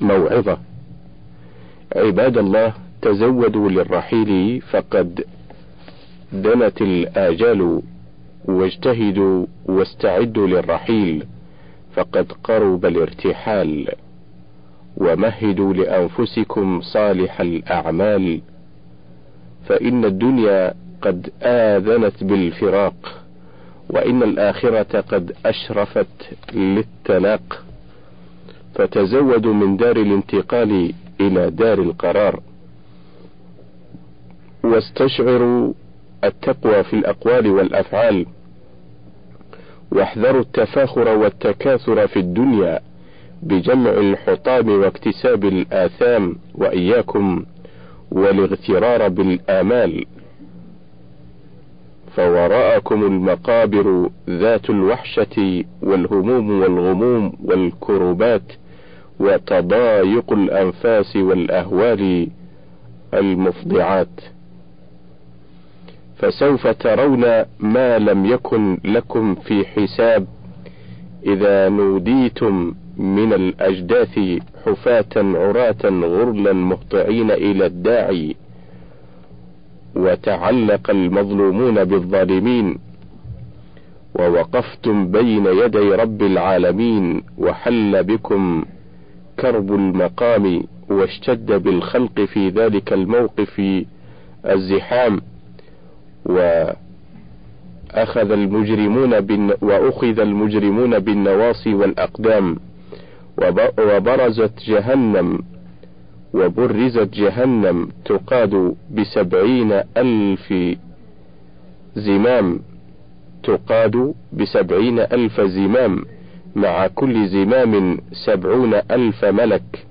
موعظة. عباد الله تزودوا للرحيل فقد دنت الآجال واجتهدوا واستعدوا للرحيل فقد قرب الارتحال. ومهدوا لأنفسكم صالح الأعمال فإن الدنيا قد آذنت بالفراق وإن الآخرة قد أشرفت للتلاق فتزودوا من دار الانتقال إلى دار القرار. واستشعروا التقوى في الأقوال والأفعال. واحذروا التفاخر والتكاثر في الدنيا بجمع الحطام واكتساب الآثام وإياكم والاغترار بالآمال. فوراءكم المقابر ذات الوحشة والهموم والغموم والكربات وتضايق الأنفاس والأهوال المفضعات. فسوف ترون ما لم يكن لكم في حساب إذا نوديتم من الأجداث حفاة عراة غرلا مهطعين إلى الداعي. وتعلق المظلومون بالظالمين. ووقفتم بين يدي رب العالمين وحل بكم كرب المقام واشتد بالخلق في ذلك الموقف الزحام وأخذ المجرمون بالن وأخذ المجرمون بالنواصي والأقدام وبرزت جهنم وبرزت جهنم تقاد بسبعين ألف زمام تقاد بسبعين ألف زمام. مع كل زمام سبعون ألف ملك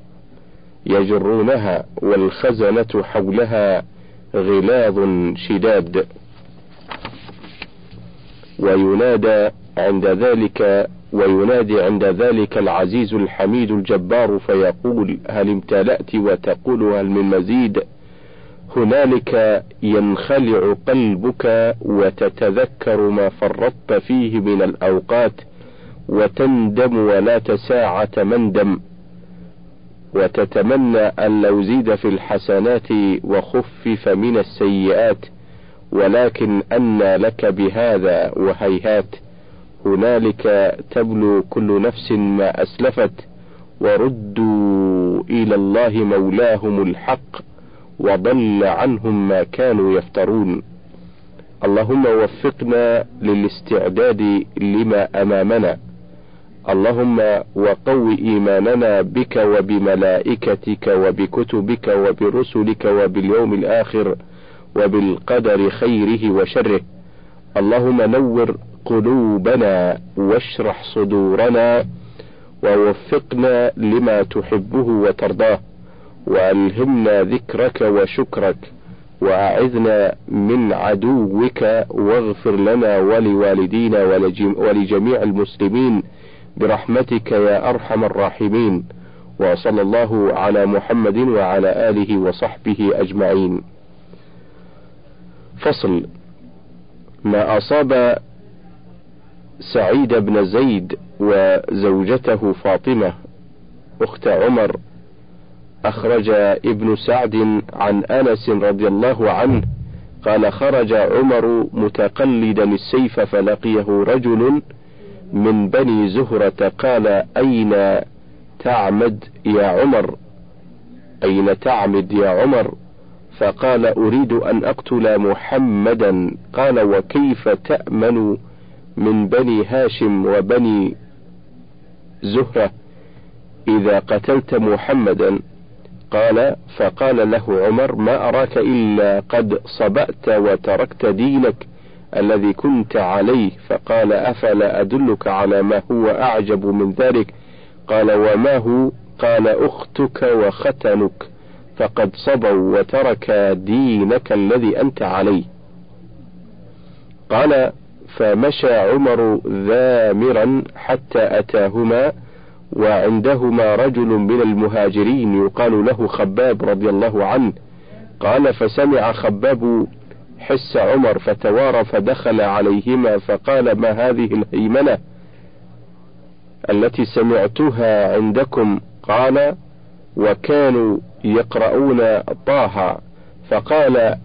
يجرونها والخزنة حولها غلاظ شداد. وينادى عند ذلك وينادي عند ذلك العزيز الحميد الجبار فيقول هل امتلأت وتقول هل من مزيد؟ هنالك ينخلع قلبك وتتذكر ما فرطت فيه من الأوقات وتندم ولا تساعة مندم وتتمنى أن لو زيد في الحسنات وخفف من السيئات ولكن أنى لك بهذا وهيهات. هنالك تبلو كل نفس ما أسلفت وردوا إلى الله مولاهم الحق وضل عنهم ما كانوا يفترون. اللهم وفقنا للاستعداد لما أمامنا. اللهم وقو إيماننا بك وبملائكتك وبكتبك وبرسلك وباليوم الآخر وبالقدر خيره وشره. اللهم نور قلوبنا واشرح صدورنا ووفقنا لما تحبه وترضاه. وألهمنا ذكرك وشكرك وأعذنا من عدوك واغفر لنا ولوالدينا ولجميع المسلمين برحمتك يا أرحم الراحمين وصلى الله على محمد وعلى آله وصحبه أجمعين. فصل ما أصاب سعيد بن زيد وزوجته فاطمة أخت عمر أخرج ابن سعد عن أنس رضي الله عنه قال خرج عمر متقلدا السيف فلقيه رجل من بني زهرة قال أين تعمد يا عمر؟ أين تعمد يا عمر؟ فقال أريد أن أقتل محمدا. قال وكيف تأمن من بني هاشم وبني زهرة إذا قتلت محمدا؟ قال فقال له عمر ما أراك إلا قد صبأت وتركت دينك. الذي كنت عليه فقال أفلا أدلك على ما هو أعجب من ذلك؟ قال وما هو؟ قال أختك وختنك فقد صبوا وترك دينك الذي أنت عليه. قال فمشى عمر ذامرا حتى أتاهما وعندهما رجل من المهاجرين يقال له خباب رضي الله عنه. قال فسمع خباب حس عمر فتوارى فدخل عليهما فقال ما هذه الهيمنة التي سمعتها عندكم؟ قال وكانوا يقرؤون طه. فقال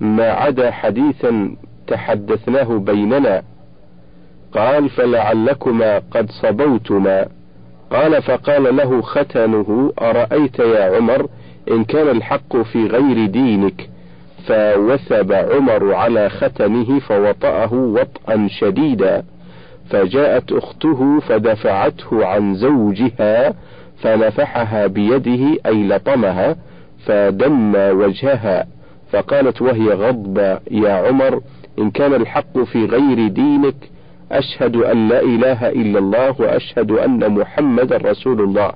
ما عدا حديثا تحدثناه بيننا. قال فلعلكما قد صبوتما. قال فقال له ختنه أرأيت يا عمر إن كان الحق في غير دينك؟ فوثب عمر على ختنه فوطأه وطئا شديدا فجاءت أخته فدفعته عن زوجها فنفحها بيده أي لطمها فدم وجهها فقالت وهي غضبة يا عمر إن كان الحق في غير دينك أشهد أن لا إله إلا الله وأشهد أن محمد رسول الله.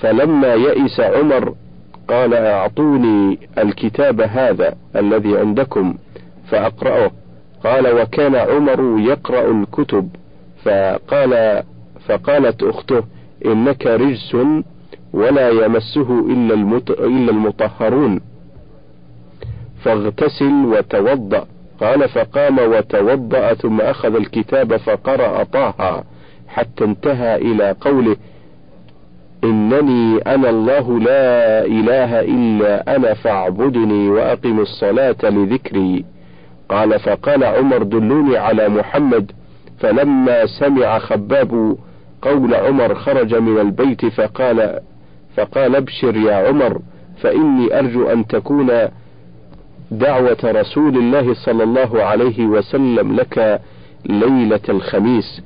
فلما يئس عمر قال أعطوني الكتاب هذا الذي عندكم فأقرأه. قال وكان عمر يقرأ الكتب. فقال فقالت أخته إنك رجس ولا يمسه إلا, إلا المطهرون. فاغتسل وتوضأ. قال فقام وتوضأ ثم أخذ الكتاب فقرأ طه حتى انتهى إلى قوله إنني أنا الله لا إله إلا أنا فاعبدني وأقم الصلاة لذكري. قال فقال عمر دلوني على محمد. فلما سمع خباب قول عمر خرج من البيت فقال فقال ابشر يا عمر فإني أرجو أن تكون دعوة رسول الله صلى الله عليه وسلم لك ليلة الخميس.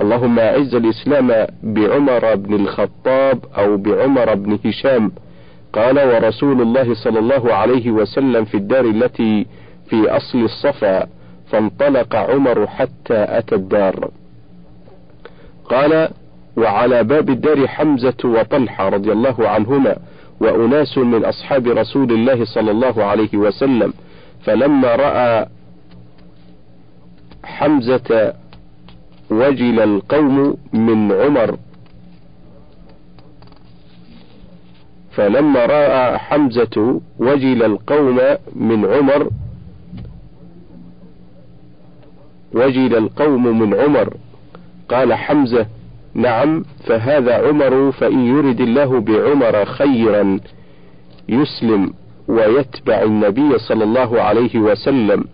اللهم أعز الإسلام بعمر بن الخطاب أو بعمر بن هشام. قال ورسول الله صلى الله عليه وسلم في الدار التي في أصل الصفا فانطلق عمر حتى أتى الدار. قال وعلى باب الدار حمزة وطلحة رضي الله عنهما وأناس من أصحاب رسول الله صلى الله عليه وسلم فلما رأى حمزة وجل القوم من عمر. فلما رأى حمزة وجل القوم من عمر وجل القوم من عمر قال حمزة نعم فهذا عمر فإن يرد الله بعمر خيرا يسلم ويتبع النبي صلى الله عليه وسلم.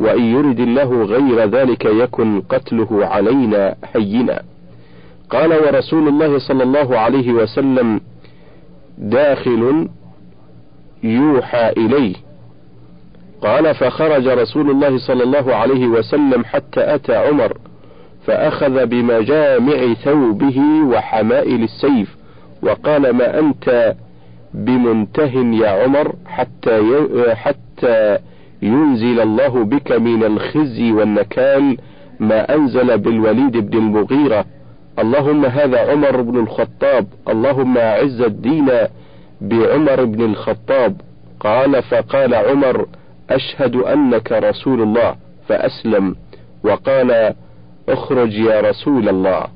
وإن يرد الله غير ذلك يكن قتله علينا هينا قال ورسول الله صلى الله عليه وسلم داخل يوحى إليه. قال فخرج رسول الله صلى الله عليه وسلم حتى أتى عمر فأخذ بمجامع ثوبه وحمائل السيف وقال ما أنت بمنته يا عمر حتى حتى ينزل الله بك من الخزي والنكال ما أنزل بالوليد بن المغيرة. اللهم هذا عمر بن الخطاب. اللهم أعز الدين بعمر بن الخطاب. قال فقال عمر أشهد أنك رسول الله. فأسلم. وقال اخرج يا رسول الله.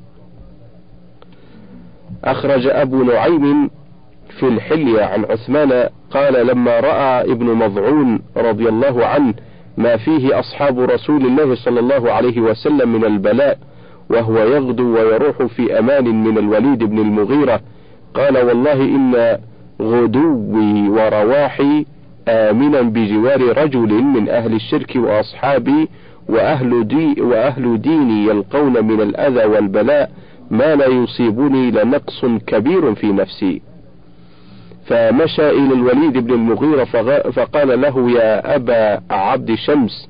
أخرج أبو نعيم في الحلية عن عثمان قال لما رأى ابن مضعون رضي الله عنه ما فيه أصحاب رسول الله صلى الله عليه وسلم من البلاء وهو يغدو ويروح في أمان من الوليد بن المغيرة قال والله إن غدوي ورواحي آمنا بجوار رجل من أهل الشرك وأصحابي وأهل, دي وأهل ديني يلقون من الأذى والبلاء ما لا يصيبني لنقص كبير في نفسي. فمشى إلى الوليد بن المغيرة فقال له يا أبا عبد شمس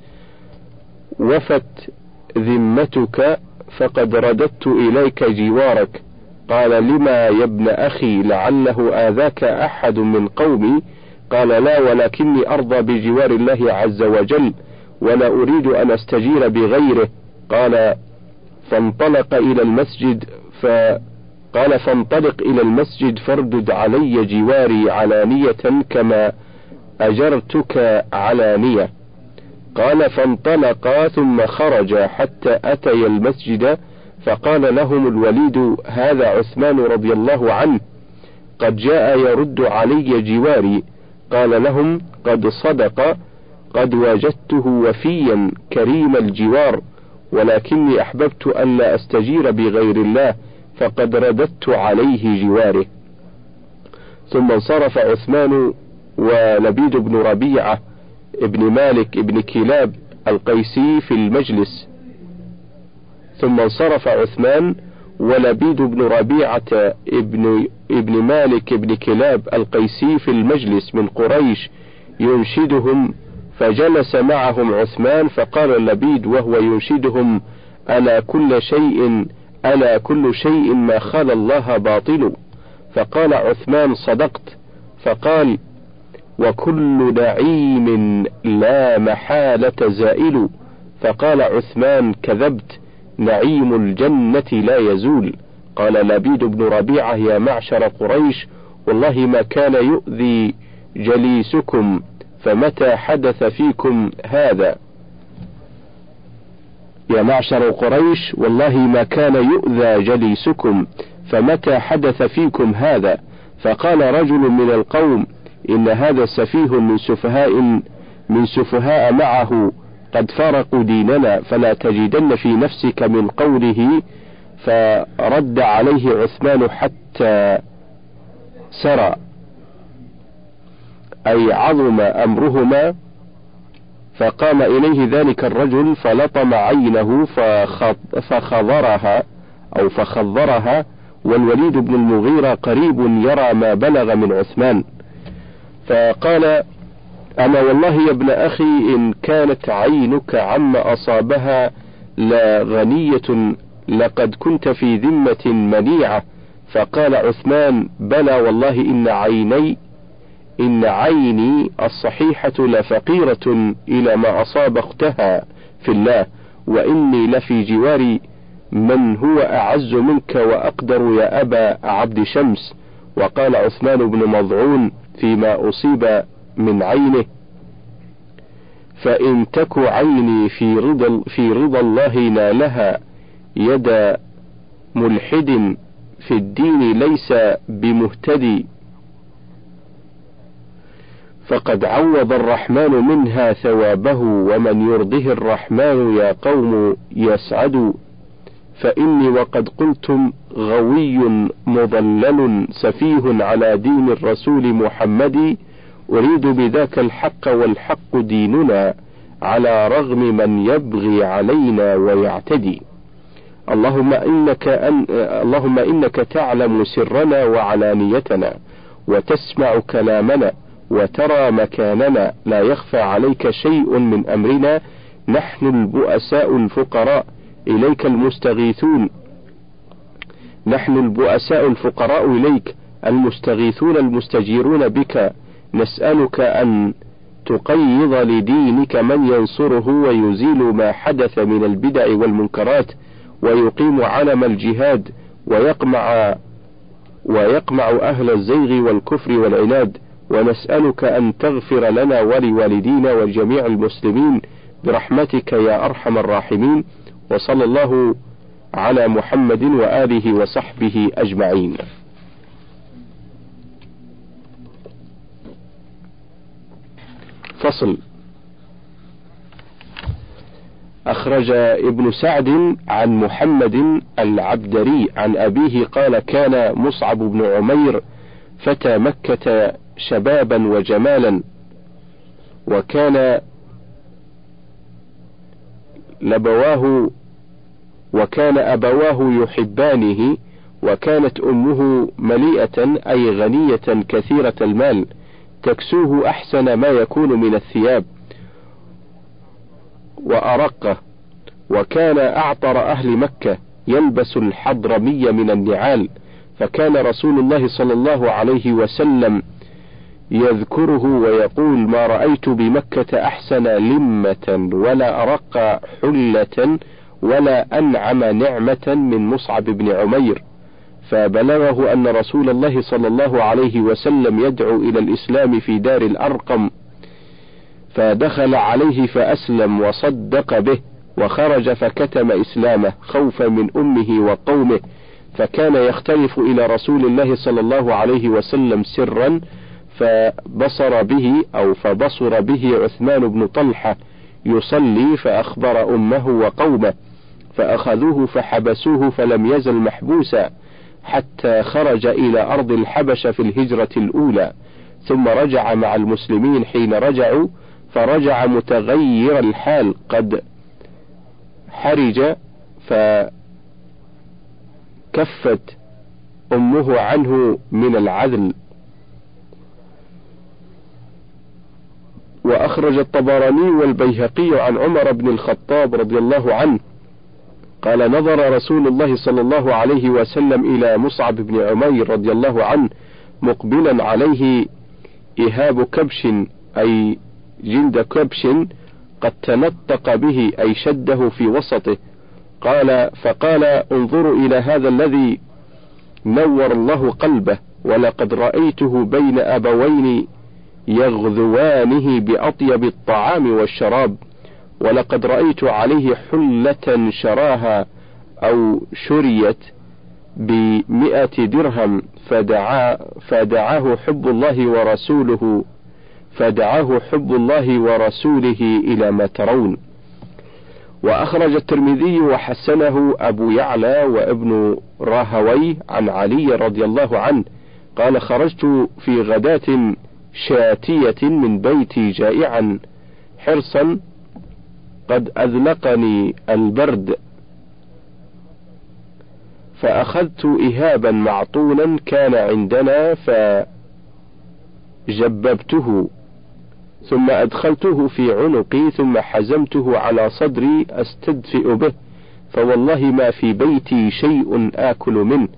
وفت ذمتك فقد رددت إليك جوارك. قال لما يا ابن أخي لعله آذاك أحد من قومي؟ قال لا ولكني أرضى بجوار الله عز وجل ولا أريد أن أستجير بغيره. قال فانطلق إلى المسجد فقال فانطلق إلى المسجد فاردد علي جواري علانية كما أجرتك علانية. قال فانطلقا ثم خرجا حتى أتيا المسجد فقال لهم الوليد هذا عثمان رضي الله عنه. قد جاء يرد علي جواري. قال لهم قد صدق. قد وجدته وفيا كريم الجوار. ولكني أحببت ألا أستجير بغير الله. فقد رددت عليه جواره. ثم انصرف عثمان ولبيد بن ربيعة ابن مالك ابن كلاب القيسي في المجلس. ثم انصرف عثمان ولبيد بن ربيعة ابن ابن مالك ابن كلاب القيسي في المجلس من قريش ينشدهم فجلس معهم عثمان فقال لبيد وهو ينشدهم ألا كل شيء ألا كل شيء ما خلا الله باطل؟ فقال عثمان صدقت. فقال وكل نعيم لا محالة زائل. فقال عثمان كذبت نعيم الجنة لا يزول. قال لبيد بن ربيعة يا معشر قريش والله ما كان يؤذي جليسكم فمتى حدث فيكم هذا؟ يا معشر قريش والله ما كان يؤذى جليسكم فمتى حدث فيكم هذا؟ فقال رجل من القوم إن هذا سفيه من سفهاء من سفهاء معه قد فارقوا ديننا فلا تجدن في نفسك من قوله فرد عليه عثمان حتى سرى. أي عظم أمرهما فقام إليه ذلك الرجل فلطم عينه فخضرها أو فخضرها والوليد بن المغيرة قريب يرى ما بلغ من عثمان. فقال أما والله يا ابن أخي إن كانت عينك عما أصابها لغنية لقد كنت في ذمة منيعة. فقال عثمان بلى والله إن عيني إن عيني الصحيحة لفقيرة إلى ما أصاب أختها في الله وإني لفي جوار من هو أعز منك وأقدر يا أبا عبد شمس. وقال عثمان بن مضعون فيما أصيب من عينه فإن تك عيني في رضا في رضا الله نالها يد ملحد في الدين ليس بمهتدي. فقد عوض الرحمن منها ثوابه ومن يرضه الرحمن يا قوم يسعد. فإني وقد قلتم غوي مضلل سفيه على دين الرسول محمد أريد بذاك الحق والحق ديننا على رغم من يبغي علينا ويعتدي. اللهم إنك أن اللهم إنك تعلم سرنا وعلانيتنا وتسمع كلامنا. وترى مكاننا لا يخفى عليك شيء من أمرنا. نحن البؤساء الفقراء. إليك المستغيثون. نحن البؤساء الفقراء إليك. المستغيثون المستجيرون بك. نسألك أن تقيض لدينك من ينصره ويزيل ما حدث من البدع والمنكرات ويقيم علم الجهاد ويقمع ويقمع أهل الزيغ والكفر والعناد. ونسألك أن تغفر لنا ولوالدينا ولجميع المسلمين برحمتك يا أرحم الراحمين وصلى الله على محمد وآله وصحبه أجمعين. فصل أخرج ابن سعد عن محمد العبدري عن أبيه قال كان مصعب بن عمير فتى مكة شبابا وجمالا وكان لبواه وكان أبواه يحبانه وكانت أمه مليئة أي غنية كثيرة المال تكسوه أحسن ما يكون من الثياب وأرقه. وكان أعطر أهل مكة يلبس الحضرمي من النعال فكان رسول الله صلى الله عليه وسلم يذكره ويقول ما رأيت بمكة أحسن لمة ولا أرق حلة ولا أنعم نعمة من مصعب بن عمير. فبلغه أن رسول الله صلى الله عليه وسلم يدعو إلى الإسلام في دار الأرقم فدخل عليه فأسلم وصدق به وخرج فكتم إسلامه خوفا من أمه وقومه فكان يختلف إلى رسول الله صلى الله عليه وسلم سرا فبصر به أو فبصر به عثمان بن طلحة يصلي فأخبر أمه وقومه فأخذوه فحبسوه فلم يزل محبوسا حتى خرج إلى أرض الحبشة في الهجرة الأولى ثم رجع مع المسلمين حين رجعوا فرجع متغير الحال قد حرج فكفت أمه عنه من العدل وأخرج الطبراني والبيهقي عن عمر بن الخطاب رضي الله عنه. قال نظر رسول الله صلى الله عليه وسلم إلى مصعب بن عمير رضي الله عنه مقبلا عليه إهاب كبش أي جلد كبش قد تنطق به أي شده في وسطه. قال فقال انظروا إلى هذا الذي نور الله قلبه ولقد رأيته بين أبوين يغذوانه بأطيب الطعام والشراب ولقد رأيت عليه حلة شراها أو شريت بمئة درهم فدعا فدعاه حب الله ورسوله فدعاه حب الله ورسوله إلى ما ترون. وأخرج الترمذي وحسنه أبو يعلى وابن راهوي عن علي رضي الله عنه قال خرجت في غداة شاتية من بيتي جائعا. حرصا قد أذلقني البرد. فأخذت إهابا معطونا كان عندنا فجببته ثم أدخلته في عنقي ثم حزمته على صدري أستدفئ به. فوالله ما في بيتي شيء آكل منه.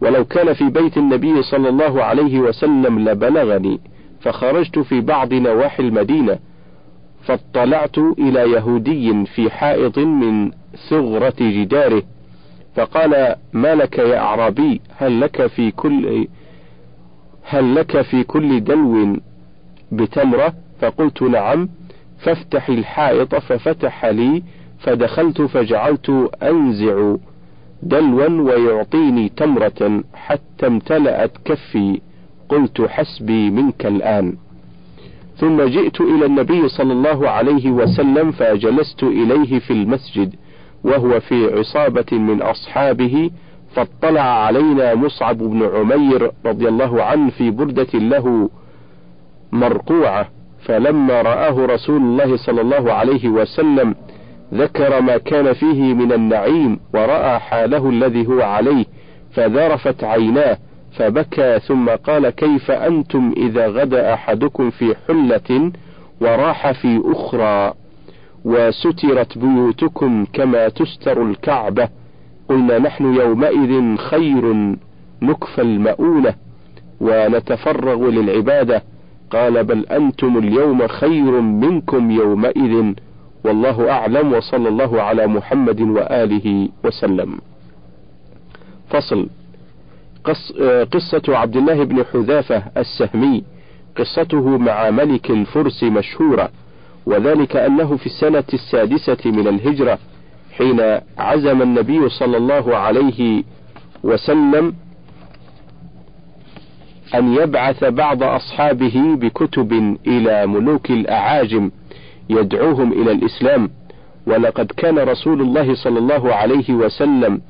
ولو كان في بيت النبي صلى الله عليه وسلم لبلغني فخرجت في بعض نواحي المدينة فاطلعت إلى يهودي في حائط من ثغرة جداره فقال ما لك يا أعرابي؟ هل لك في كل هل لك في كل دلو بتمرة؟ فقلت نعم. فافتح الحائط ففتح لي فدخلت فجعلت أنزع دلوا ويعطيني تمرة حتى امتلأت كفي. قلت حسبي منك الآن. ثم جئت إلى النبي صلى الله عليه وسلم فجلست إليه في المسجد وهو في عصابة من أصحابه فاطلع علينا مصعب بن عمير رضي الله عنه في بردة له مرقوعة فلما رآه رسول الله صلى الله عليه وسلم ذكر ما كان فيه من النعيم ورأى حاله الذي هو عليه فذرفت عيناه فبكى ثم قال كيف أنتم إذا غدأ أحدكم في حلة وراح في أخرى؟ وسترت بيوتكم كما تستر الكعبة. قلنا نحن يومئذ خير نكفى المؤونة ونتفرغ للعبادة. قال بل أنتم اليوم خير منكم يومئذ. والله أعلم وصلى الله على محمد وآله وسلم. فصل. قص قصة عبد الله بن حذافة السهمي. قصته مع ملك الفرس مشهورة وذلك أنه في السنة السادسة من الهجرة حين عزم النبي صلى الله عليه وسلم أن يبعث بعض أصحابه بكتب إلى ملوك الأعاجم. يدعوهم إلى الإسلام. ولقد كان رسول الله صلى الله عليه وسلم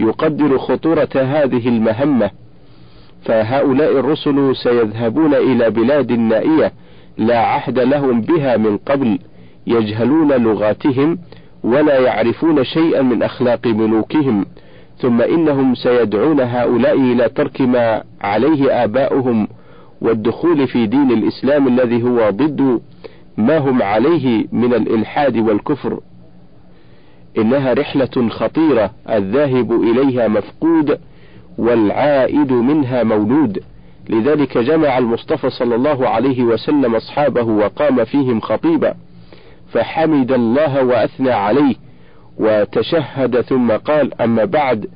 يقدر خطورة هذه المهمة. فهؤلاء الرسل سيذهبون إلى بلاد نائية لا عهد لهم بها من قبل يجهلون لغاتهم ولا يعرفون شيئا من أخلاق ملوكهم. ثم إنهم سيدعون هؤلاء إلى ترك ما عليه آباؤهم والدخول في دين الإسلام الذي هو ضد ما هم عليه من الإلحاد والكفر. إنها رحلة خطيرة الذاهب إليها مفقود والعائد منها مولود. لذلك جمع المصطفى صلى الله عليه وسلم أصحابه وقام فيهم خطيبا فحمد الله وأثنى عليه وتشهد ثم قال أما بعد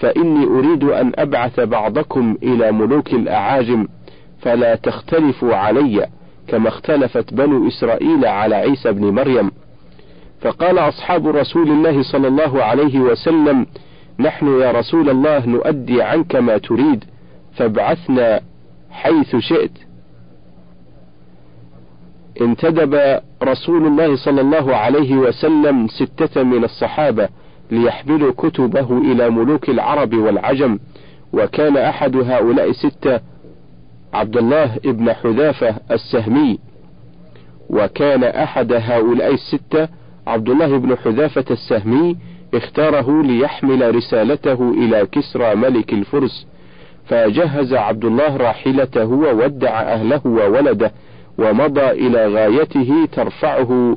فإني أريد أن أبعث بعضكم إلى ملوك الأعاجم فلا تختلفوا علي. كما اختلفت بنو إسرائيل على عيسى بن مريم. فقال أصحاب رسول الله صلى الله عليه وسلم نحن يا رسول الله نؤدي عنك ما تريد فابعثنا حيث شئت. انتدب رسول الله صلى الله عليه وسلم ستة من الصحابة ليحملوا كتبه إلى ملوك العرب والعجم وكان أحد هؤلاء الستة عبد الله ابن حذافة السهمي وكان أحد هؤلاء الستة عبد الله بن حذافة السهمي اختاره ليحمل رسالته إلى كسرى ملك الفرس فجهز عبد الله راحلته وودع أهله وولده ومضى إلى غايته ترفعه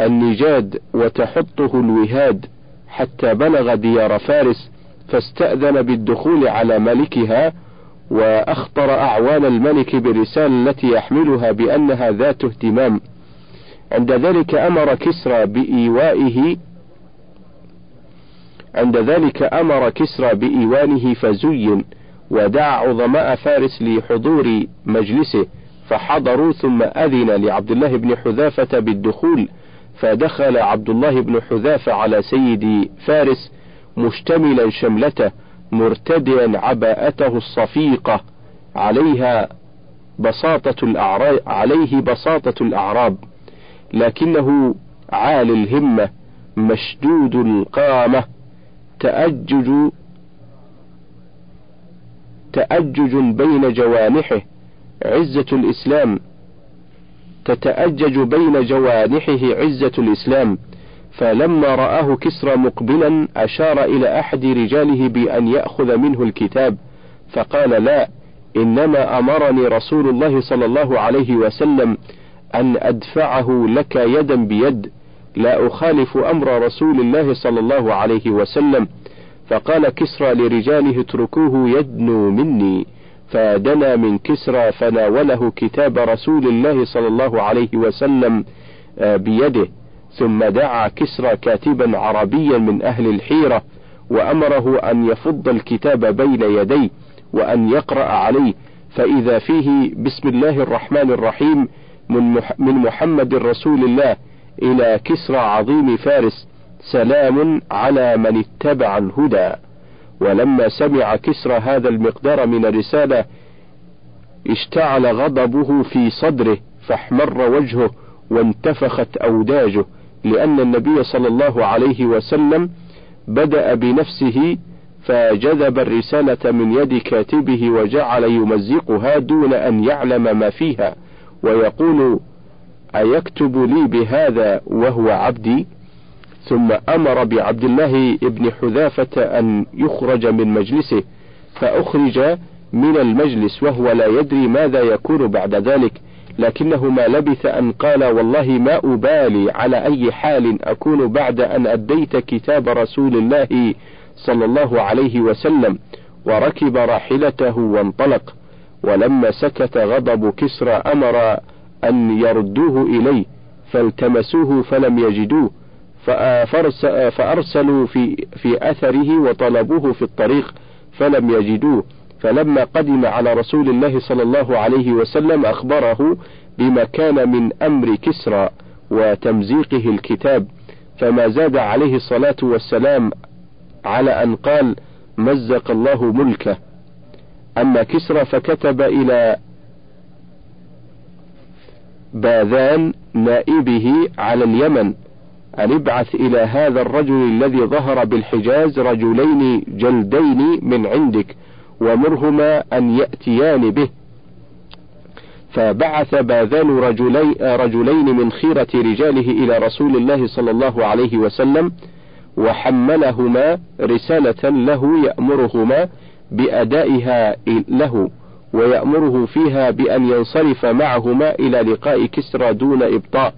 النجاد وتحطه الوهاد حتى بلغ ديار فارس فاستأذن بالدخول على ملكها وأخطر أعوان الملك بالرسالة التي يحملها بأنها ذات اهتمام. عند ذلك أمر كسرى بإيوائه عند ذلك أمر كسرى بإيوانه فزين ودعا عظماء فارس لحضور مجلسه فحضروا ثم أذن لعبد الله بن حذافة بالدخول فدخل عبد الله بن حذافة على سيد فارس مشتملا شملته مرتديا عباءته الصفيقة عليها بساطة الأعراب عليه بساطة الأعراب لكنه عال الهمة مشدود القامة تأجج تأجج بين جوانحه عزة الإسلام تتأجج بين جوانحه عزة الإسلام. فلما رآه كسرى مقبلا أشار إلى أحد رجاله بأن يأخذ منه الكتاب فقال لا إنما أمرني رسول الله صلى الله عليه وسلم أن أدفعه لك يدا بيد لا أخالف أمر رسول الله صلى الله عليه وسلم. فقال كسرى لرجاله اتركوه يدنو مني. فدنا من كسرى فناوله كتاب رسول الله صلى الله عليه وسلم آه، بيده. ثم دعا كسرى كاتبا عربيا من أهل الحيرة وأمره أن يفض الكتاب بين يديه وأن يقرأ عليه فإذا فيه بسم الله الرحمن الرحيم من محمد رسول الله إلى كسرى عظيم فارس سلام على من اتبع الهدى. ولما سمع كسرى هذا المقدار من الرسالة اشتعل غضبه في صدره فاحمر وجهه وانتفخت أوداجه. لأن النبي صلى الله عليه وسلم بدأ بنفسه فجذب الرسالة من يد كاتبه وجعل يمزقها دون أن يعلم ما فيها ويقول أيكتب لي بهذا وهو عبدي؟ ثم أمر بعبد الله بن حذافة أن يخرج من مجلسه فأخرج من المجلس وهو لا يدري ماذا يكون بعد ذلك لكنه ما لبث أن قال والله ما أبالي على أي حال أكون بعد أن أديت كتاب رسول الله صلى الله عليه وسلم وركب راحلته وانطلق ولما سكت غضب كسرى أمر أن يردوه إليه فالتمسوه فلم يجدوه فأرسلوا في في أثره وطلبوه في الطريق فلم يجدوه. فلما قدم على رسول الله صلى الله عليه وسلم أخبره بما كان من أمر كسرى وتمزيقه الكتاب فما زاد عليه الصلاة والسلام على أن قال مزق الله ملكه أما كسرى فكتب إلى باذان نائبه على اليمن أن ابعث إلى هذا الرجل الذي ظهر بالحجاز رجلين جلدين من عندك ومرهما أن يأتيان به. فبعث باذان رجلي رجلين من خيرة رجاله إلى رسول الله صلى الله عليه وسلم وحملهما رسالة له يأمرهما بأدائها له ويأمره فيها بأن ينصرف معهما إلى لقاء كسرى دون إبطاء.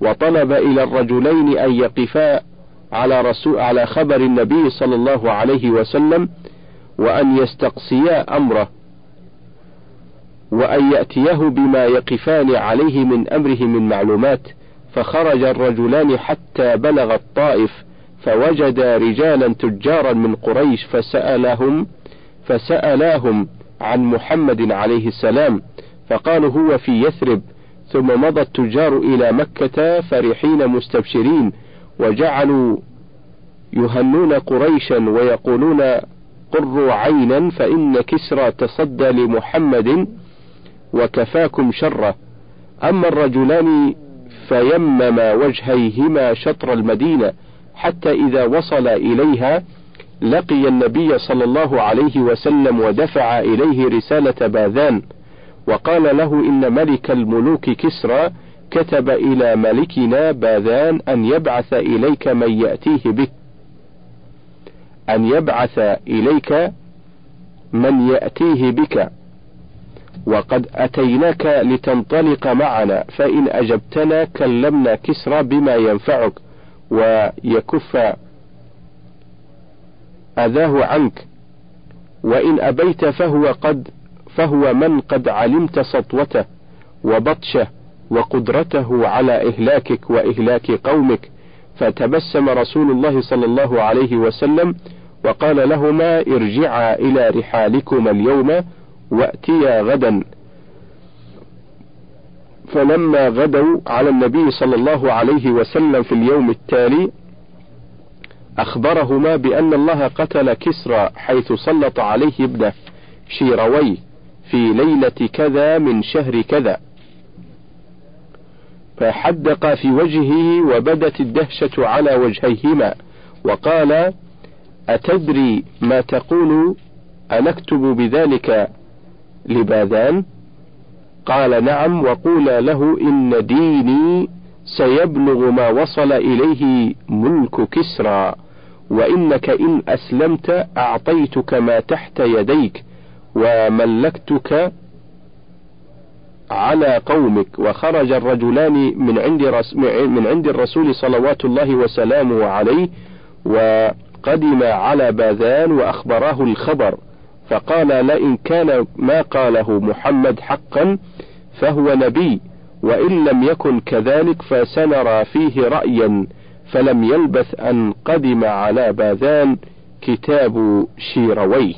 وطلب إلى الرجلين أن يقفا على رسول على خبر النبي صلى الله عليه وسلم وأن يستقصيا أمره وأن يأتيه بما يقفان عليه من أمره من معلومات فخرج الرجلان حتى بلغ الطائف فوجد رجالا تجارا من قريش فسألهم فسألاهم عن محمد عليه السلام فقالوا هو في يثرب ثم مضى التجار إلى مكة فرحين مستبشرين وجعلوا يهنون قريشا ويقولون قروا عينا فإن كسرى تصدى لمحمد وكفاكم شره أما الرجلان فيمم وجهيهما شطر المدينة حتى إذا وصل إليها لقي النبي صلى الله عليه وسلم ودفع إليه رسالة باذان وقال له إن ملك الملوك كسرى كتب إلى ملكنا باذان أن يبعث إليك من يأتيه بك أن يبعث إليك من يأتيه بك. وقد أتيناك لتنطلق معنا فإن أجبتنا كلمنا كسرى بما ينفعك ويكف أذاه عنك. وإن أبيت فهو قد فهو من قد علمت سطوته وبطشه وقدرته على إهلاكك وإهلاك قومك. فتبسم رسول الله صلى الله عليه وسلم وقال لهما ارجعا إلى رحالكما اليوم وأتيا غدا. فلما غدوا على النبي صلى الله عليه وسلم في اليوم التالي أخبرهما بأن الله قتل كسرى حيث سلط عليه ابنه شيروي في ليلة كذا من شهر كذا. فحدق في وجهه وبدت الدهشة على وجهيهما وقال أتدري ما تقول أنكتب بذلك لباذان؟ قال نعم وقولا له إن ديني سيبلغ ما وصل إليه ملك كسرى وإنك إن أسلمت أعطيتك ما تحت يديك وملكتك على قومك. وخرج الرجلان من عند من عند الرسول صلوات الله وسلامه عليه وقدم على باذان وأخبراه الخبر فقال لئن كان ما قاله محمد حقا فهو نبي وإن لم يكن كذلك فسنرى فيه رأيا فلم يلبث أن قدم على باذان كتاب شيروي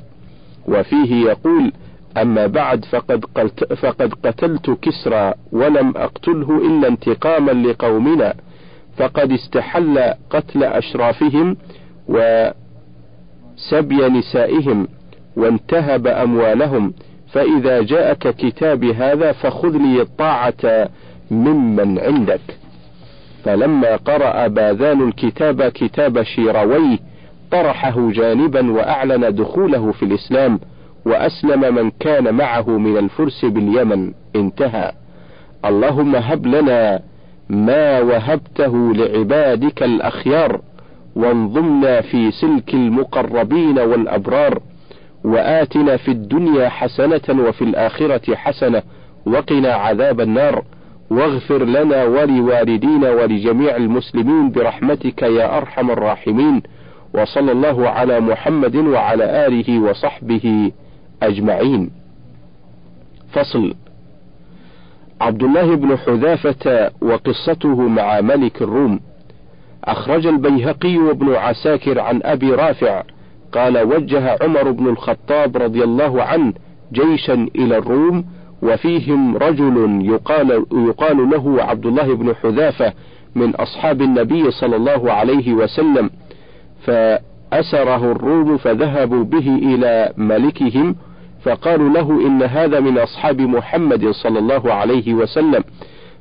وفيه يقول أما بعد فقد, قلت فقد قتلت كسرى ولم أقتله إلا انتقاما لقومنا فقد استحل قتل أشرافهم وسبي نسائهم وانتهب أموالهم فإذا جاءك كتابي هذا فخذ لي الطاعة ممن عندك. فلما قرأ باذان الكتاب كتاب شيرويه طرحه جانبا وأعلن دخوله في الإسلام وأسلم من كان معه من الفرس باليمن. انتهى. اللهم هب لنا ما وهبته لعبادك الأخيار. وانظمنا في سلك المقربين والأبرار وآتنا في الدنيا حسنة وفي الآخرة حسنة وقنا عذاب النار. واغفر لنا ولوالدينا ولجميع المسلمين برحمتك يا أرحم الراحمين. وصلى الله على محمد وعلى آله وصحبه أجمعين. فصل. عبد الله بن حذافة وقصته مع ملك الروم. أخرج البيهقي وابن عساكر عن أبي رافع قال وجه عمر بن الخطاب رضي الله عنه جيشا إلى الروم وفيهم رجل يقال, يقال له عبد الله بن حذافة من أصحاب النبي صلى الله عليه وسلم فأسره الروم فذهبوا به إلى ملكهم فقالوا له إن هذا من أصحاب محمد صلى الله عليه وسلم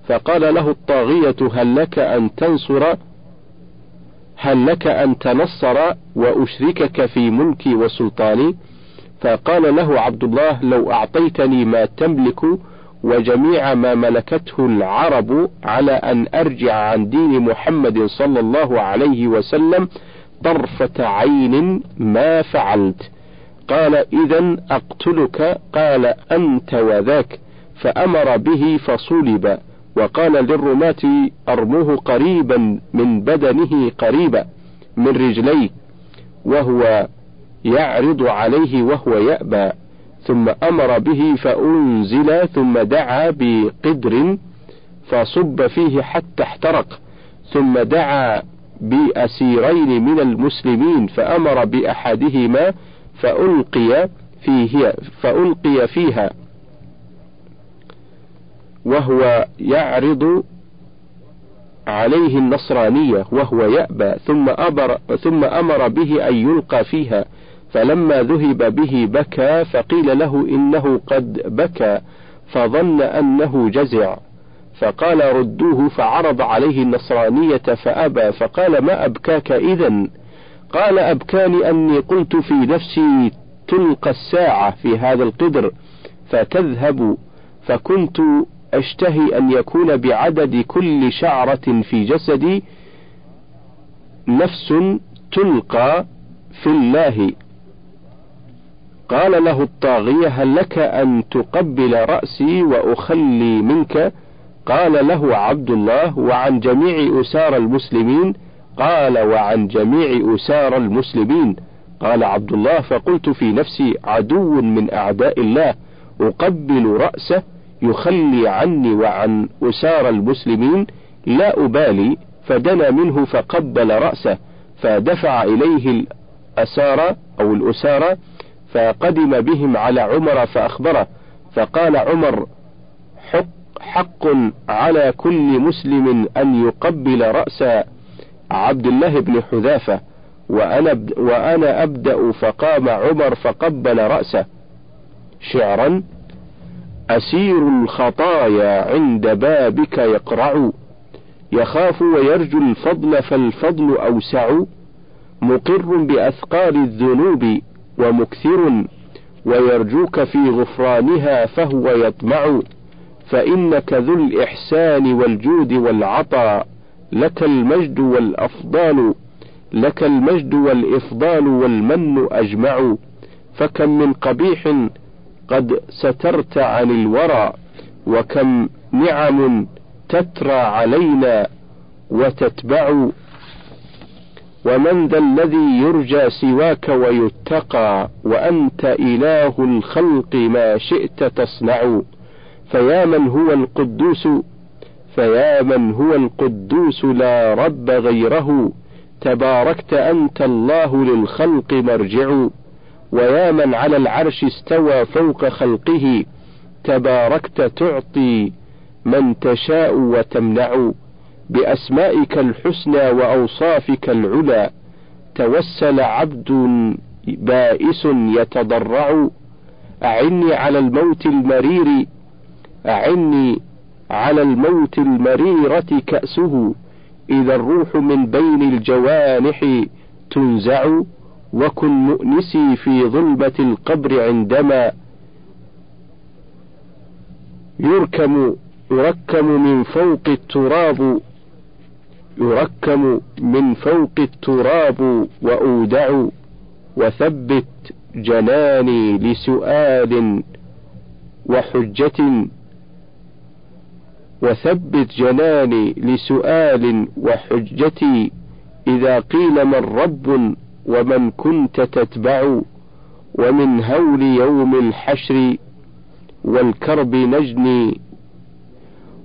فقال له الطاغية هل لك أن تنصر هل لك أن تنصر وأشركك في ملكي وسلطاني؟ فقال له عبد الله لو أعطيتني ما تملك وجميع ما ملكته العرب على أن أرجع عن دين محمد صلى الله عليه وسلم طرفة عين ما فعلت. قال إذا أقتلك؟ قال أنت وذاك. فأمر به فصلب. وقال للرماة أرموه قريبا من بدنه قريبا من رجليه وهو يعرض عليه وهو يأبى ثم أمر به فأنزل ثم دعا بقدر فصب فيه حتى احترق ثم دعا بأسيرين من المسلمين فأمر بأحدهما فألقي فيه فألقي فيها وهو يعرض عليه النصرانية وهو يأبى ثم أمر ثم أمر به أن يلقى فيها فلما ذهب به بكى فقيل له إنه قد بكى فظن أنه جزع فقال ردوه فعرض عليه النصرانية فأبى فقال ما أبكاك إذا قال أبكاني أني قلت في نفسي تلقى الساعة في هذا القدر فتذهب فكنت أشتهي أن يكون بعدد كل شعرة في جسدي نفس تلقى في الله. قال له الطاغية هل لك أن تقبل رأسي وأخلي منك؟ قال له عبد الله وعن جميع أسار المسلمين. قال وعن جميع أسار المسلمين. قال عبد الله فقلت في نفسي عدو من أعداء الله أقبل رأسه يخلي عني وعن أسار المسلمين لا أبالي فدنا منه فقبل رأسه فدفع إليه الأسارة أو الأسارة فقدم بهم على عمر فأخبره فقال عمر حق, حق على كل مسلم أن يقبل رأس عبد الله بن حذافة وأنا, وأنا أبدأ فقام عمر فقبل رأسه. شعرا أسير الخطايا عند بابك يقرع. يخاف ويرجو الفضل فالفضل أوسع. مقر بأثقال الذنوب ومكثر. ويرجوك في غفرانها فهو يطمع. فإنك ذو الإحسان والجود والعطاء لك المجد والأفضال. لك المجد والإفضال والمن أجمع. فكم من قبيح قد سترت عن الورى وكم نعم تترى علينا وتتبع ومن ذا الذي يرجى سواك ويتقى وأنت إله الخلق ما شئت تصنع فيا من هو القدوس فيا من هو القدوس لا رب غيره تباركت أنت الله للخلق مرجع ويا من على العرش استوى فوق خلقه تباركت تعطي من تشاء وتمنع. بأسمائك الحسنى وأوصافك العلى توسل عبد بائس يتضرع. أعني على الموت المرير أعني على الموت المريرة كأسه إذا الروح من بين الجوانح تنزع. وكن مؤنسي في ظلمة القبر عندما يركم يركم من فوق التراب يركم من فوق التراب وأودع وثبت جناني لسؤال وحجة وثبت جناني لسؤال وحجتي إذا قيل من رب ومن كنت تتبع ومن هول يوم الحشر والكرب نجني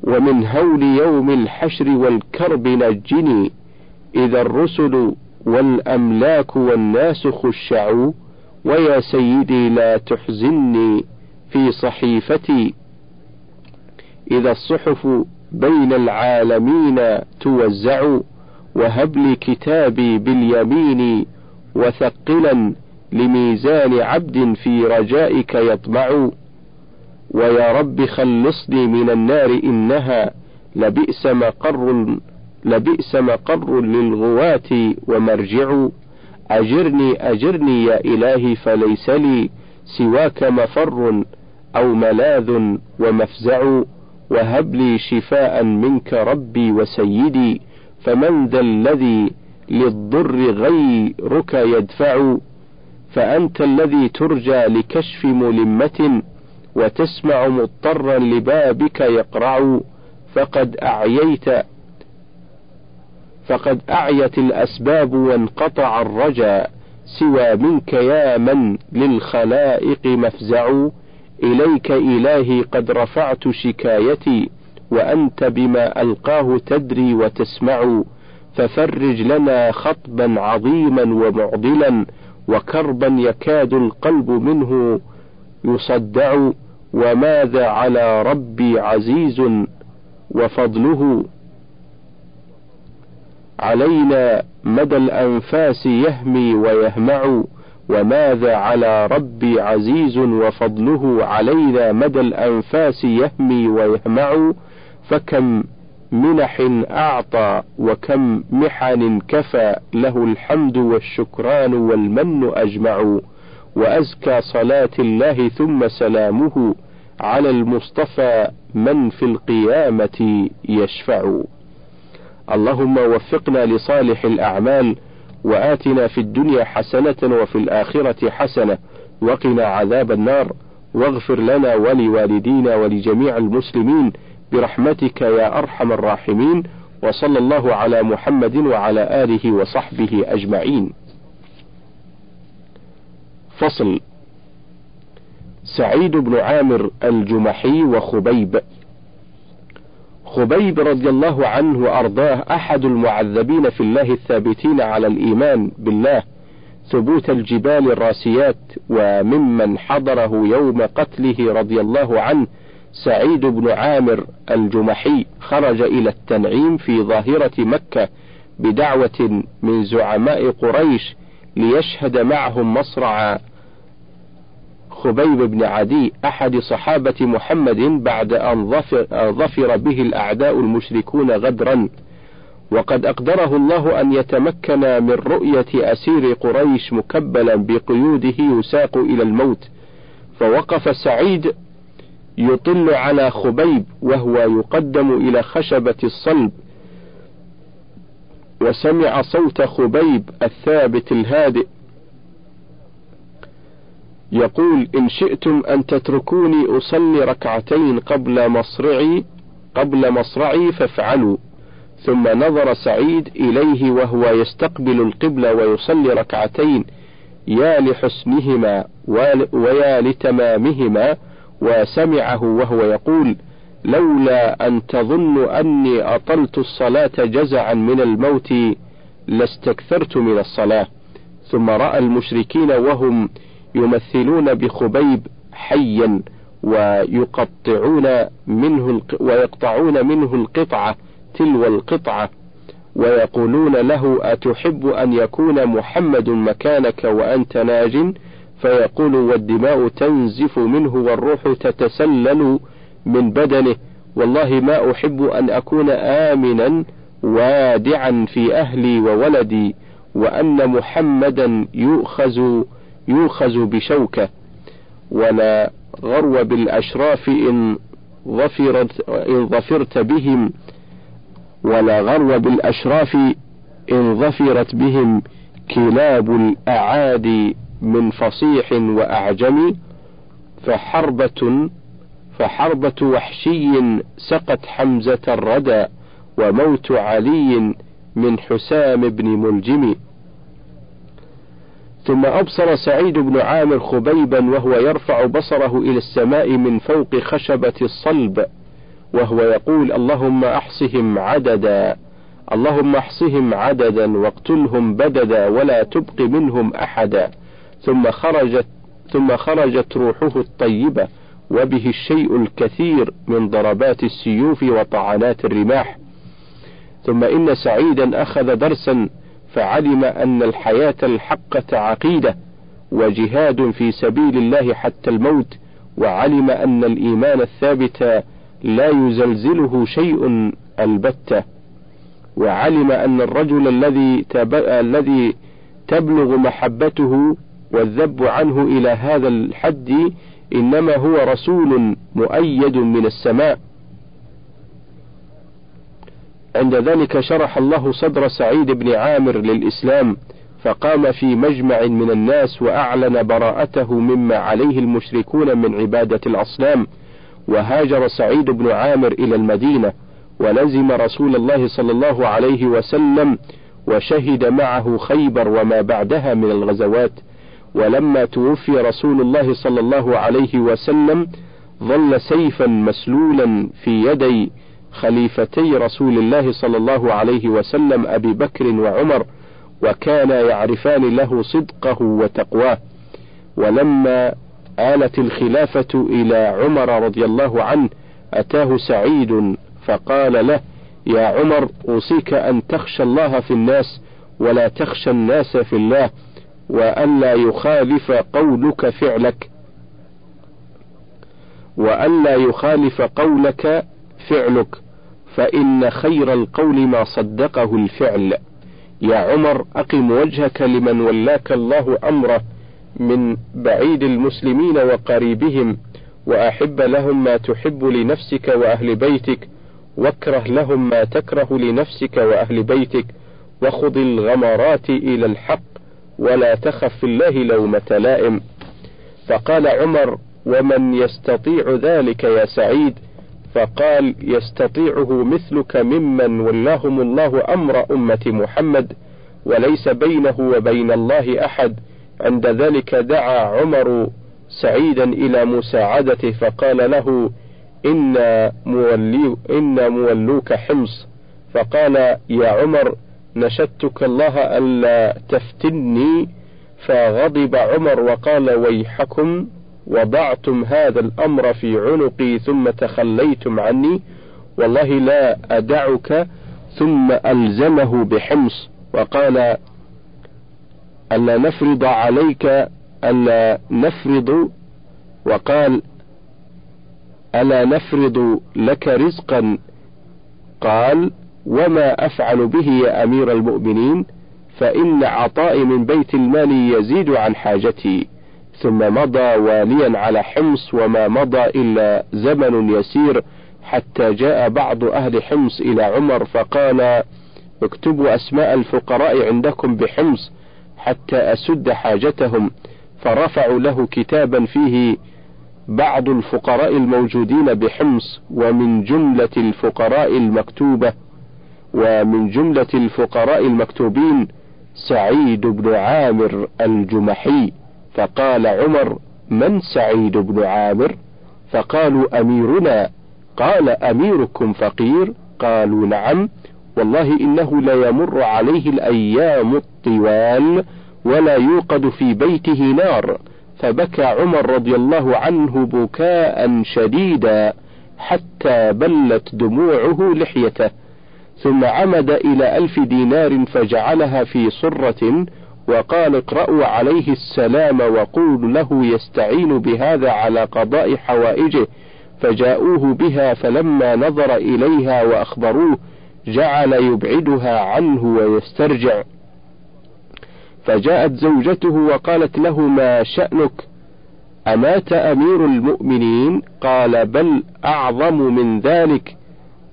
ومن هول يوم الحشر والكرب نجني إذا الرسل والأملاك والناس خشعوا ويا سيدي لا تحزني في صحيفتي إذا الصحف بين العالمين توزع وهب لي كتابي باليمين وثقلا لميزان عبد في رجائك يطمع ويا رب خلصني من النار إنها لبئس مقر لبئس مقر للغواة ومرجع. أجرني أجرني يا إلهي فليس لي سواك مفر أو ملاذ ومفزع. وهب لي شفاء منك ربي وسيدي فمن ذا الذي للضر غيرك يدفع فأنت الذي ترجى لكشف ملمة وتسمع مضطرا لبابك يقرع فقد أعييت فقد أعيت الأسباب وانقطع الرجا سوى منك يا من للخلائق مفزع إليك إلهي قد رفعت شكايتي وأنت بما ألقاه تدري وتسمع. ففرج لنا خطبا عظيما ومعضلا وكربا يكاد القلب منه يصدع وماذا على ربي عزيز وفضله علينا مدى الأنفاس يهمي ويهمع وماذا على ربي عزيز وفضله علينا مدى الأنفاس يهمي ويهمع فكم منح أعطى وكم محن كفى له الحمد والشكران والمن أجمع وأزكى صلاة الله ثم سلامه على المصطفى من في القيامة يشفع. اللهم وفقنا لصالح الأعمال وآتنا في الدنيا حسنة وفي الآخرة حسنة وقنا عذاب النار واغفر لنا ولوالدينا ولجميع المسلمين برحمتك يا أرحم الراحمين وصلى الله على محمد وعلى آله وصحبه أجمعين. فصل سعيد بن عامر الجمحي وخبيب خبيب رضي الله عنه وأرضاه أحد المعذبين في الله الثابتين على الإيمان بالله ثبوت الجبال الراسيات وممن حضره يوم قتله رضي الله عنه سعيد بن عامر الجمحي خرج إلى التنعيم في ظاهرة مكة بدعوة من زعماء قريش ليشهد معهم مصرع خبيب بن عدي أحد صحابة محمد بعد أن ظفر, به الأعداء المشركون غدرا. وقد أقدره الله أن يتمكن من رؤية أسير قريش مكبلا بقيوده يساق إلى الموت. فوقف سعيد يطل على خبيب وهو يقدم إلى خشبة الصلب. وسمع صوت خبيب الثابت الهادئ. يقول إن شئتم أن تتركوني أصلي ركعتين قبل مصرعي قبل مصرعي فافعلوا. ثم نظر سعيد إليه وهو يستقبل القبلة ويصلي ركعتين يا لحسنهما ويا لتمامهما. وسمعه وهو يقول لولا أن تظن أني أطلت الصلاة جزعا من الموت لاستكثرت من الصلاة. ثم رأى المشركين وهم يمثلون بخبيب حيا ويقطعون منه ويقطعون منه القطعة تلو القطعة ويقولون له أتحب أن يكون محمد مكانك وأنت ناج؟ فيقول والدماء تنزف منه والروح تتسلل من بدنه والله ما أحب أن أكون آمنا وادعا في أهلي وولدي وأن محمدا يؤخذ يؤخذ بشوكة. ولا غرو بالأشراف إن ظفرت إن ظفرت بهم ولا غرو بالأشراف إن ظفرت بهم كلاب الأعادي. من فصيح وأعجم فحربة فحربة وحشي سقت حمزة الردى وموت علي من حسام بن ملجم. ثم أبصر سعيد بن عامر خبيبا وهو يرفع بصره إلى السماء من فوق خشبة الصلب وهو يقول اللهم أحصهم عددا اللهم أحصهم عددا واقتلهم بددا ولا تبق منهم أحدا. ثم خرجت ثم خرجت روحه الطيبة وبه الشيء الكثير من ضربات السيوف وطعنات الرماح ثم إن سعيدا أخذ درسا فعلم أن الحياة الحقة عقيدة وجهاد في سبيل الله حتى الموت وعلم أن الإيمان الثابت لا يزلزله شيء البتة وعلم أن الرجل الذي. الذي تبلغ محبته والذب عنه إلى هذا الحد إنما هو رسول مؤيد من السماء. عند ذلك شرح الله صدر سعيد بن عامر للإسلام فقام في مجمع من الناس وأعلن براءته مما عليه المشركون من عبادة الأصنام. وهاجر سعيد بن عامر إلى المدينة ولزم رسول الله صلى الله عليه وسلم وشهد معه خيبر وما بعدها من الغزوات. ولما توفي رسول الله صلى الله عليه وسلم ظل سيفا مسلولا في يدي خليفتي رسول الله صلى الله عليه وسلم أبي بكر وعمر وكانا يعرفان له صدقه وتقواه. ولما آلت الخلافة إلى عمر رضي الله عنه أتاه سعيد فقال له يا عمر أوصيك أن تخشى الله في الناس ولا تخشى الناس في الله وألا يخالف قولك فعلك. وألا يخالف قولك فعلك. فإن خير القول ما صدقه الفعل. يا عمر أقم وجهك لمن ولاك الله أمره من بعيد المسلمين وقريبهم وأحب لهم ما تحب لنفسك وأهل بيتك واكره لهم ما تكره لنفسك وأهل بيتك وخذ الغمرات إلى الحق ولا تخف في الله لومة لائم. فقال عمر ومن يستطيع ذلك يا سعيد؟ فقال يستطيعه مثلك ممن ولاهم الله أمر أمة محمد وليس بينه وبين الله أحد. عند ذلك دعا عمر سعيدا إلى مساعدته فقال له إن, مولي إن مولوك حمص. فقال يا عمر نشدتك الله ألا تفتني فغضب عمر وقال ويحكم وضعتم هذا الأمر في عنقي ثم تخليتم عني والله لا أدعك ثم ألزمه بحمص وقال ألا نفرض عليك ألا نفرض وقال ألا نفرض لك رزقا قال وما أفعل به يا أمير المؤمنين فإن عطائي من بيت المال يزيد عن حاجتي ثم مضى واليا على حمص وما مضى إلا زمن يسير حتى جاء بعض أهل حمص إلى عمر فقال اكتبوا أسماء الفقراء عندكم بحمص حتى أسد حاجتهم فرفعوا له كتابا فيه بعض الفقراء الموجودين بحمص ومن جملة الفقراء المكتوبة ومن جملة الفقراء المكتوبين سعيد بن عامر الجمحي فقال عمر من سعيد بن عامر؟ فقالوا أميرنا. قال أميركم فقير؟ قالوا نعم. والله إنه ليمر عليه الأيام الطوال ولا يوقد في بيته نار. فبكى عمر رضي الله عنه بكاء شديدا حتى بلت دموعه لحيته. ثم عمد إلى ألف دينار فجعلها في صرة وقال اقرأوا عليه السلام وقولوا له يستعين بهذا على قضاء حوائجه فجاءوه بها فلما نظر إليها وأخبروه جعل يبعدها عنه ويسترجع. فجاءت زوجته وقالت له ما شأنك؟ أمات أمير المؤمنين؟ قال بل أعظم من ذلك.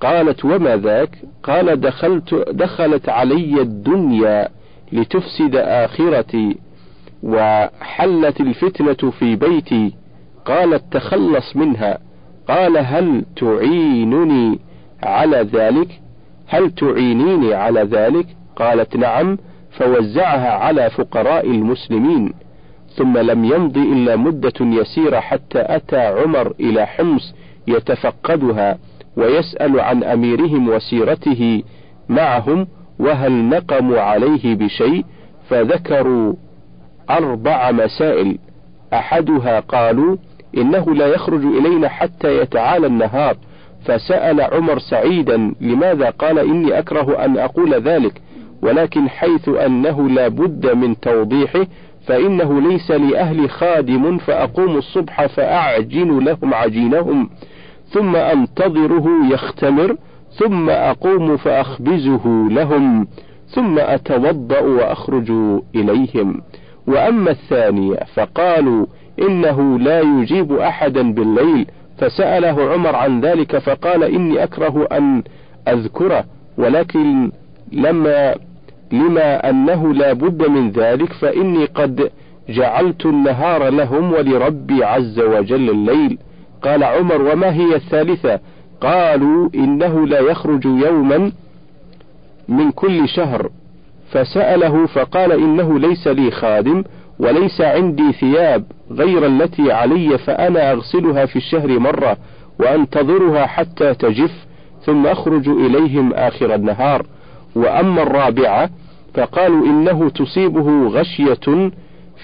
قالت وما ذاك؟ قال دخلت دخلت علي الدنيا لتفسد آخرتي وحلت الفتنة في بيتي. قالت تخلص منها. قال هل تعينني على ذلك؟ هل تعينيني على ذلك؟ قالت نعم فوزعها على فقراء المسلمين. ثم لم يمض إلا مدة يسيرة حتى أتى عمر إلى حمص يتفقدها. ويسأل عن أميرهم وسيرته معهم وهل نقموا عليه بشيء؟ فذكروا أربع مسائل. أحدها قالوا إنه لا يخرج إلينا حتى يتعالى النهار. فسأل عمر سعيدا لماذا قال إني أكره أن أقول ذلك؟ ولكن حيث أنه لا بد من توضيحه فإنه ليس لأهل خادم فأقوم الصبح فأعجن لهم عجينهم. ثم أنتظره يختمر ثم أقوم فأخبزه لهم ثم أتوضأ وأخرج إليهم. وأما الثانية فقالوا إنه لا يجيب أحدا بالليل فسأله عمر عن ذلك فقال إني أكره أن أذكره ولكن لما لما أنه لا بد من ذلك فإني قد جعلت النهار لهم ولربي عز وجل الليل. قال عمر وما هي الثالثة؟ قالوا إنه لا يخرج يوما من كل شهر. فسأله فقال إنه ليس لي خادم وليس عندي ثياب غير التي علي فأنا أغسلها في الشهر مرة وأنتظرها حتى تجف ثم أخرج إليهم آخر النهار. وأما الرابعة فقالوا إنه تصيبه غشية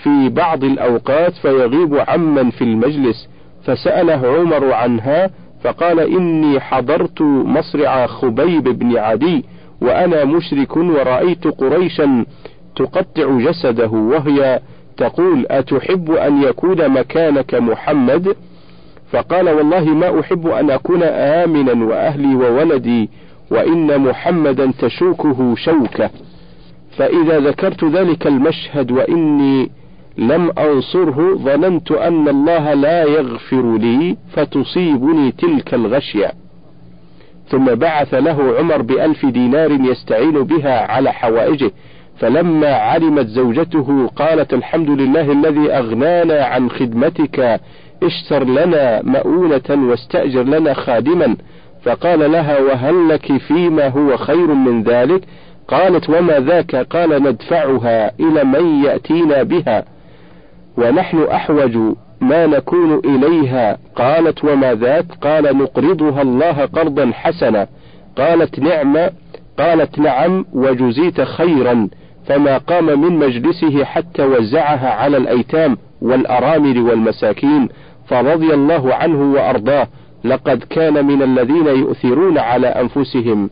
في بعض الأوقات فيغيب عمن في المجلس فسأله عمر عنها فقال إني حضرت مصرع خبيب بن عدي وأنا مشرك ورأيت قريشا تقطع جسده وهي تقول أتحب أن يكون مكانك محمد؟ فقال والله ما أحب أن أكون آمنا وأهلي وولدي وإن محمدا تشوكه شوكة. فإذا ذكرت ذلك المشهد وإني لم أنصره ظننت أن الله لا يغفر لي فتصيبني تلك الغشية. ثم بعث له عمر بألف دينار يستعين بها على حوائجه فلما علمت زوجته قالت الحمد لله الذي أغنانا عن خدمتك اشتر لنا مؤونة واستأجر لنا خادما. فقال لها وهل لك فيما هو خير من ذلك؟ قالت وما ذاك؟ قال ندفعها إلى من يأتينا بها. ونحن أحوج ما نكون إليها. قالت وما ذاك؟ قال نقرضها الله قرضا حسنا. قالت نعم قالت نعم وجزيت خيرا. فما قام من مجلسه حتى وزعها على الأيتام والأرامل والمساكين. فرضي الله عنه وأرضاه. لقد كان من الذين يؤثرون على أنفسهم.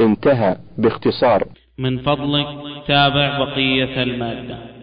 انتهى باختصار. من فضلك تابع بقية المادة.